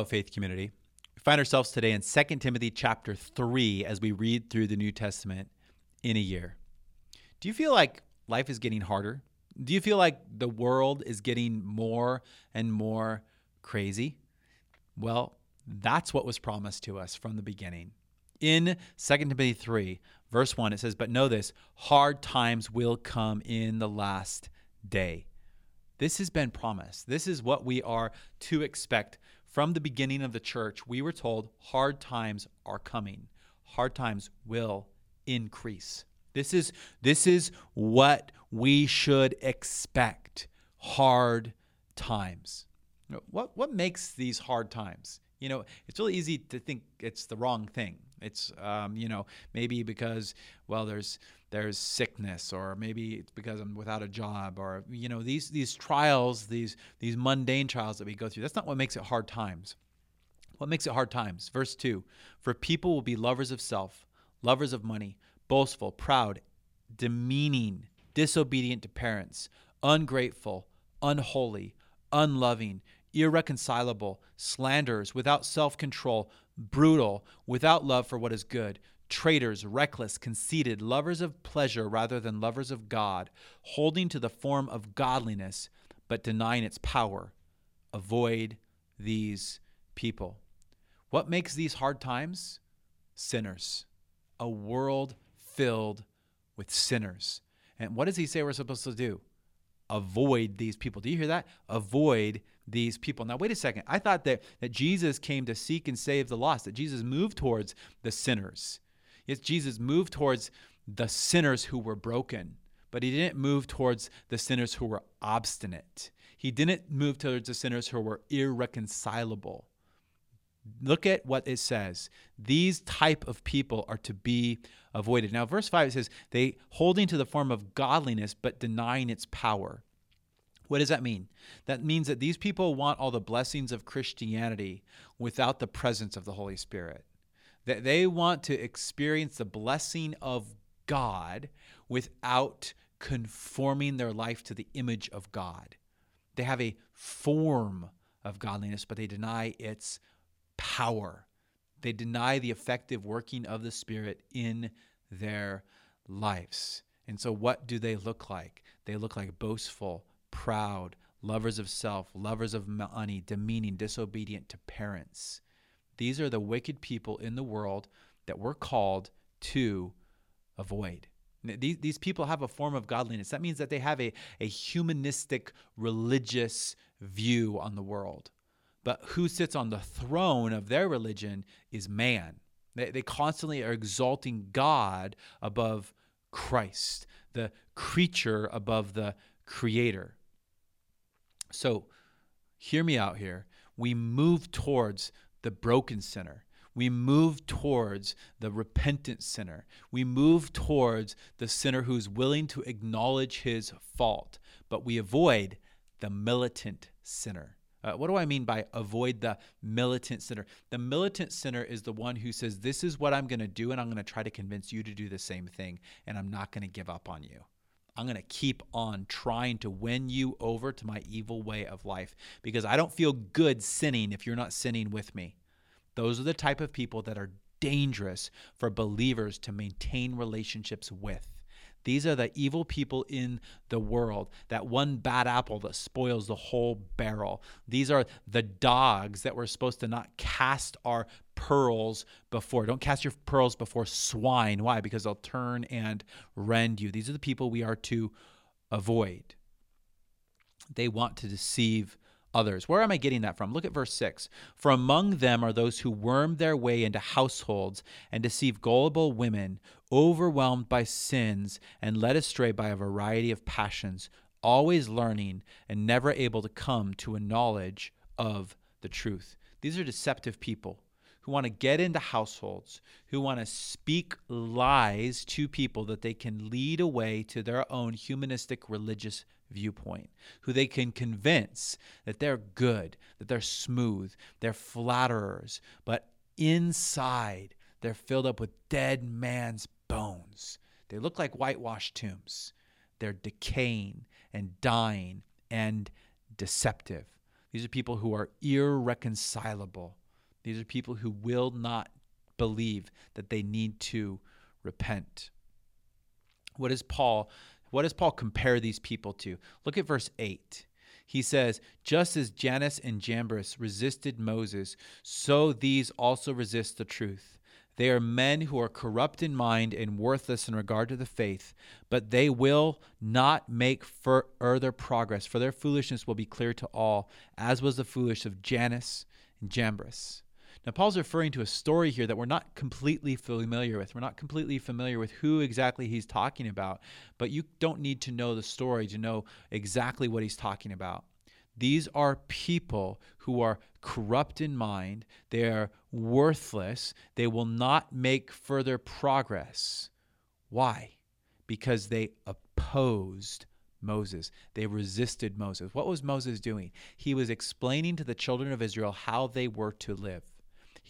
Hello, faith community. We find ourselves today in 2 Timothy chapter 3 as we read through the New Testament in a year. Do you feel like life is getting harder? Do you feel like the world is getting more and more crazy? Well, that's what was promised to us from the beginning. In 2 Timothy 3, verse 1, it says, But know this, hard times will come in the last day. This has been promised. This is what we are to expect from the beginning of the church. We were told hard times are coming. Hard times will increase. This is this is what we should expect. Hard times. What what makes these hard times? You know, it's really easy to think it's the wrong thing. It's um, you know maybe because well there's there's sickness or maybe it's because I'm without a job or you know these these trials these these mundane trials that we go through. That's not what makes it hard times. What makes it hard times? Verse 2 For people will be lovers of self, lovers of money, boastful, proud, demeaning, disobedient to parents, ungrateful, unholy, unloving, irreconcilable, slanderers, without self control, brutal, without love for what is good, traitors, reckless, conceited, lovers of pleasure rather than lovers of God, holding to the form of godliness but denying its power. Avoid these people. What makes these hard times? Sinners. A world filled with sinners. And what does he say we're supposed to do? Avoid these people. Do you hear that? Avoid these people. Now, wait a second. I thought that, that Jesus came to seek and save the lost, that Jesus moved towards the sinners. Yes, Jesus moved towards the sinners who were broken, but he didn't move towards the sinners who were obstinate. He didn't move towards the sinners who were irreconcilable. Look at what it says. These type of people are to be avoided. Now, verse 5 it says, they holding to the form of godliness but denying its power. What does that mean? That means that these people want all the blessings of Christianity without the presence of the Holy Spirit. That they want to experience the blessing of God without conforming their life to the image of God. They have a form of godliness, but they deny its power. They deny the effective working of the Spirit in their lives. And so, what do they look like? They look like boastful, proud, lovers of self, lovers of money, demeaning, disobedient to parents. These are the wicked people in the world that we're called to avoid. These, these people have a form of godliness. That means that they have a, a humanistic, religious view on the world. But who sits on the throne of their religion is man. They, they constantly are exalting God above Christ, the creature above the creator. So, hear me out here. We move towards the broken sinner. We move towards the repentant sinner. We move towards the sinner who's willing to acknowledge his fault, but we avoid the militant sinner. Uh, what do I mean by avoid the militant sinner? The militant sinner is the one who says, This is what I'm going to do, and I'm going to try to convince you to do the same thing, and I'm not going to give up on you. I'm going to keep on trying to win you over to my evil way of life because I don't feel good sinning if you're not sinning with me. Those are the type of people that are dangerous for believers to maintain relationships with. These are the evil people in the world. That one bad apple that spoils the whole barrel. These are the dogs that we're supposed to not cast our pearls before. Don't cast your pearls before swine. Why? Because they'll turn and rend you. These are the people we are to avoid. They want to deceive others. Where am I getting that from? Look at verse 6. For among them are those who worm their way into households and deceive gullible women, overwhelmed by sins and led astray by a variety of passions, always learning and never able to come to a knowledge of the truth. These are deceptive people who want to get into households, who want to speak lies to people that they can lead away to their own humanistic religious viewpoint, who they can convince that they're good, that they're smooth, they're flatterers, but inside they're filled up with dead man's bones. They look like whitewashed tombs. They're decaying and dying and deceptive. These are people who are irreconcilable. These are people who will not believe that they need to repent. What does Paul what does Paul compare these people to? Look at verse 8. He says, Just as Jannes and Jambres resisted Moses, so these also resist the truth. They are men who are corrupt in mind and worthless in regard to the faith, but they will not make further progress, for their foolishness will be clear to all, as was the foolish of Jannes and Jambres. Now, Paul's referring to a story here that we're not completely familiar with. We're not completely familiar with who exactly he's talking about, but you don't need to know the story to know exactly what he's talking about. These are people who are corrupt in mind, they are worthless, they will not make further progress. Why? Because they opposed Moses. They resisted Moses. What was Moses doing? He was explaining to the children of Israel how they were to live.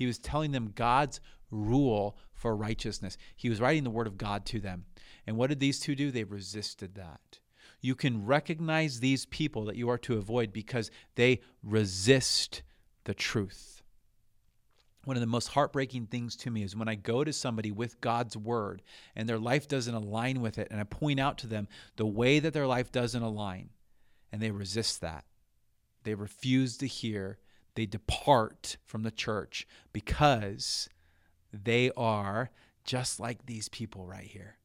He was telling them God's rule for righteousness. He was writing the word of God to them. And what did these two do? They resisted that you can recognize these people that you are to avoid because they resist the truth. One of the most heartbreaking things to me is when I go to somebody with God's word and their life doesn't align with it, and I point out to them the way that their life doesn't align, and they resist that. They refuse to hear, they depart from the church because they are just like these people right here.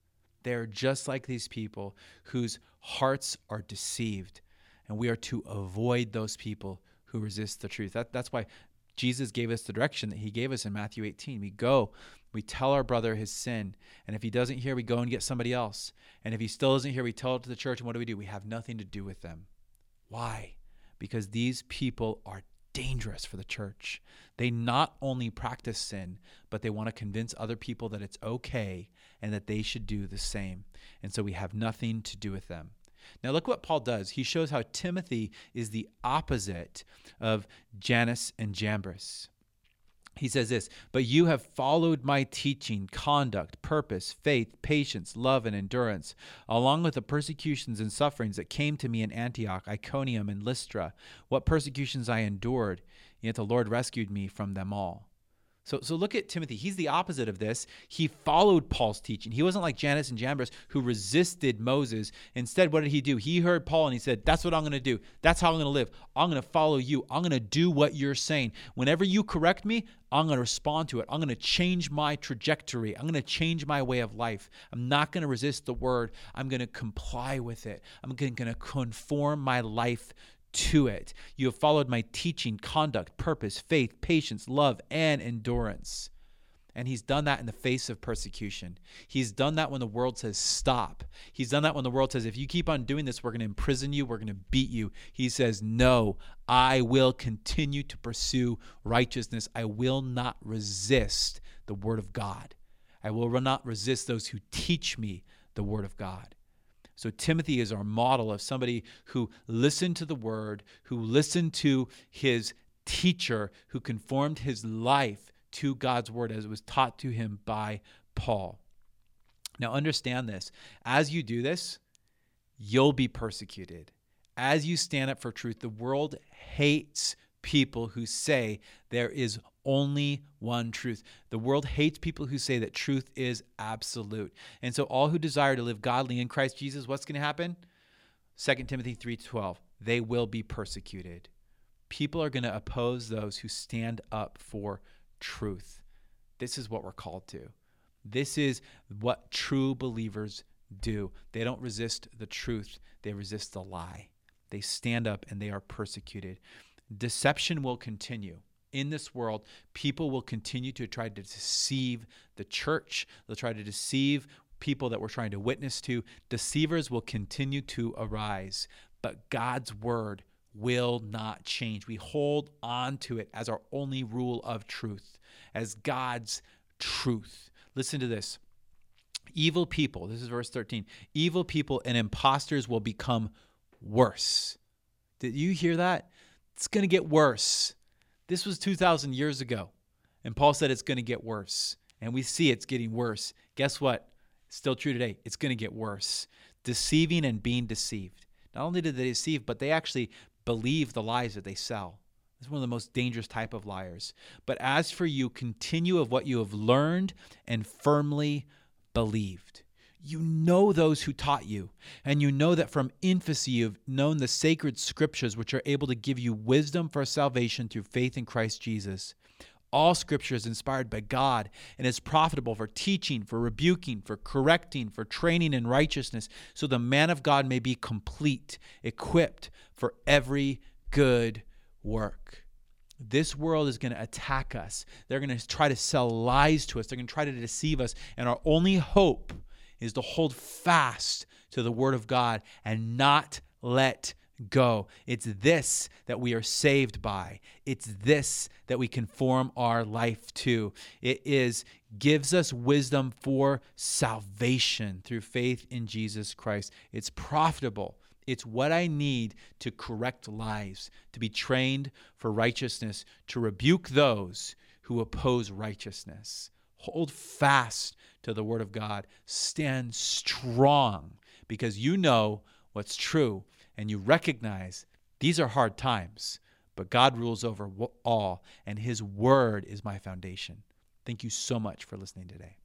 They're just like these people whose hearts are deceived. And we are to avoid those people who resist the truth. That, that's why Jesus gave us the direction that he gave us in Matthew 18. We go, we tell our brother his sin. And if he doesn't hear, we go and get somebody else. And if he still isn't here, we tell it to the church. And what do we do? We have nothing to do with them. Why? Because these people are dangerous for the church. They not only practice sin, but they want to convince other people that it's okay and that they should do the same. And so we have nothing to do with them. Now, look what Paul does. He shows how Timothy is the opposite of Jannes and Jambres he says this, but you have followed my teaching, conduct, purpose, faith, patience, love, and endurance, along with the persecutions and sufferings that came to me in Antioch, Iconium, and Lystra. What persecutions I endured, yet the Lord rescued me from them all. So, so look at Timothy. He's the opposite of this. He followed Paul's teaching. He wasn't like Jannes and Jambres who resisted Moses. Instead, what did he do? He heard Paul and he said, That's what I'm going to do. That's how I'm going to live. I'm going to follow you. I'm going to do what you're saying. Whenever you correct me, I'm going to respond to it. I'm going to change my trajectory. I'm going to change my way of life. I'm not going to resist the word. I'm going to comply with it. I'm going to conform my life to it. You have followed my teaching, conduct, purpose, faith, patience, love, and endurance. And he's done that in the face of persecution. He's done that when the world says stop. He's done that when the world says, if you keep on doing this, we're going to imprison you, we're going to beat you. He says, no, I will continue to pursue righteousness. I will not resist the word of God. I will not resist those who teach me the word of God. So Timothy is our model of somebody who listened to the word, who listened to his teacher, who conformed his life to God's word as it was taught to him by Paul. Now, understand this. As you do this, you'll be persecuted. As you stand up for truth, the world hates people who say there is only one truth. The world hates people who say that truth is absolute. And so all who desire to live godly in Christ Jesus, what's going to happen? 2 Timothy 3:12. They will be persecuted. People are going to oppose those who stand up for truth. This is what we're called to. This is what true believers do. They don't resist the truth, they resist the lie. They stand up and they are persecuted. Deception will continue in this world, people will continue to try to deceive the church. They'll try to deceive people that we're trying to witness to. Deceivers will continue to arise, but God's word will not change. We hold on to it as our only rule of truth, as God's truth. Listen to this. Evil people, this is verse 13, evil people and impostors will become worse. Did you hear that? It's going to get worse. This was 2,000 years ago. And Paul said it's going to get worse. And we see it's getting worse. Guess what? Still true today. It's going to get worse. Deceiving and being deceived. Not only did they deceive, but they actually believe the lies that they sell. It's one of the most dangerous type of liars. But as for you, continue of what you have learned and firmly believed. You know those who taught you, and you know that from infancy you've known the sacred scriptures, which are able to give you wisdom for salvation through faith in Christ Jesus. All scripture is inspired by God and is profitable for teaching, for rebuking, for correcting, for training in righteousness, so the man of God may be complete, equipped for every good work. This world is going to attack us. They're going to try to sell lies to us. They're going to try to deceive us. And our only hope is to hold fast to the Word of God and not let go. It's this that we are saved by. It's this that we conform our life to. It is gives us wisdom for salvation through faith in Jesus Christ. It's profitable it's what I need to correct lies, to be trained for righteousness, to rebuke those who oppose righteousness. Hold fast to the word of God. Stand strong because you know what's true and you recognize these are hard times, but God rules over all, and his word is my foundation. Thank you so much for listening today.